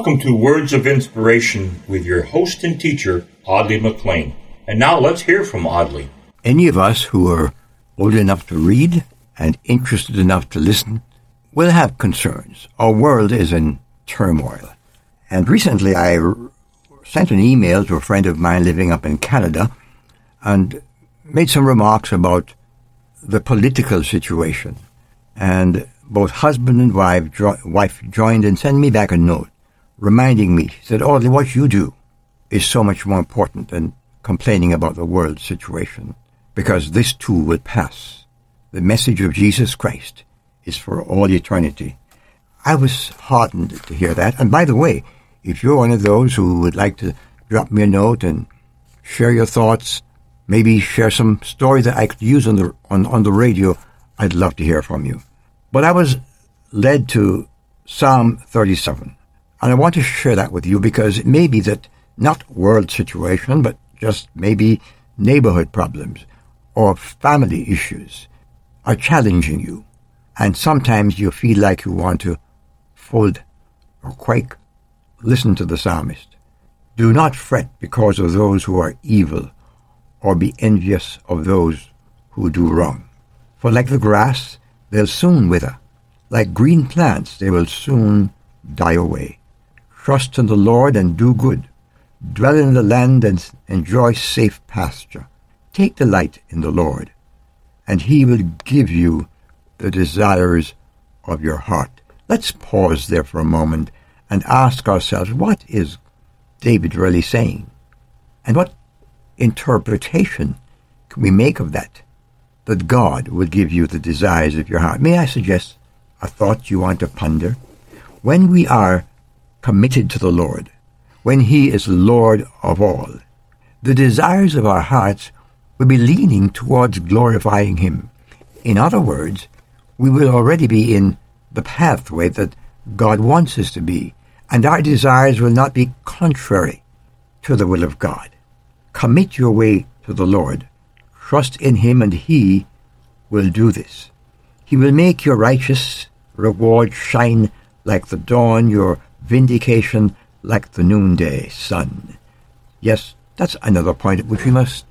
Welcome to Words of Inspiration with your host and teacher, Audley McLean. And now let's hear from Audley. Any of us who are old enough to read and interested enough to listen will have concerns. Our world is in turmoil. And recently I sent an email to a friend of mine living up in Canada and made some remarks about the political situation. And both husband and wife, jo- wife joined and sent me back a note reminding me, that Audley, what you do is so much more important than complaining about the world situation because this too will pass. The message of Jesus Christ is for all eternity. I was heartened to hear that. And by the way, if you're one of those who would like to drop me a note and share your thoughts, maybe share some story that I could use on the on, on the radio, I'd love to hear from you. But I was led to Psalm 37. And I want to share that with you because it may be that not world situation, but just maybe neighborhood problems or family issues are challenging you. And sometimes you feel like you want to fold or quake. Listen to the psalmist. Do not fret because of those who are evil, or be envious of those who do wrong. For like the grass, they'll soon wither. Like green plants, they will soon die away. Trust in the Lord and do good. Dwell in the land and enjoy safe pasture. Take delight in the Lord, and he will give you the desires of your heart. Let's pause there for a moment and ask ourselves, what is David really saying? And what interpretation can we make of that? That God will give you the desires of your heart. May I suggest a thought you want to ponder? When we are committed to the Lord, when He is Lord of all, the desires of our hearts will be leaning towards glorifying Him. In other words, we will already be in the pathway that God wants us to be, and our desires will not be contrary to the will of God. Commit your way to the Lord. Trust in Him, and He will do this. He will make your righteous reward shine like the dawn, your vindication like the noonday sun. Yes, that's another point at which we must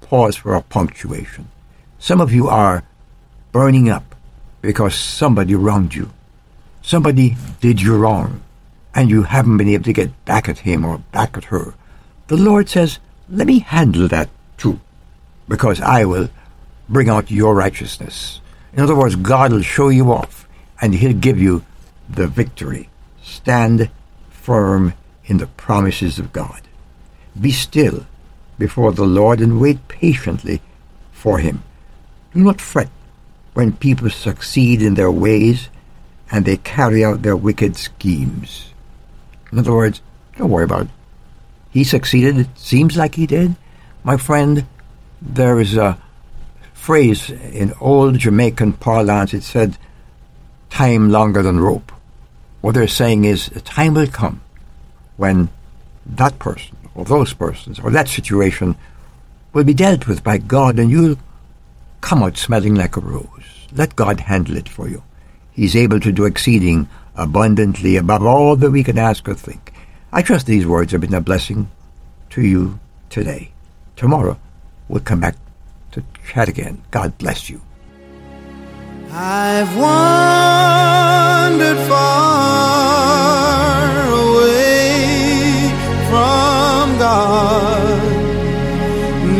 pause for a punctuation. Some of you are burning up because somebody wronged you. Somebody did you wrong, and you haven't been able to get back at him or back at her. The Lord says, let me handle that too, because I will bring out your righteousness. In other words, God will show you off, and He'll give you the victory. Stand firm in the promises of God. Be still before the Lord and wait patiently for Him. Do not fret when people succeed in their ways and they carry out their wicked schemes. In other words, don't worry about it. He succeeded. It seems like he did. My friend, there is a phrase in old Jamaican parlance. It said, time longer than rope. What they're saying is, a time will come when that person, or those persons, or that situation will be dealt with by God and you'll come out smelling like a rose. Let God handle it for you. He's able to do exceeding abundantly above all that we can ask or think. I trust these words have been a blessing to you today. Tomorrow, we'll come back to chat again. God bless you. I've wandered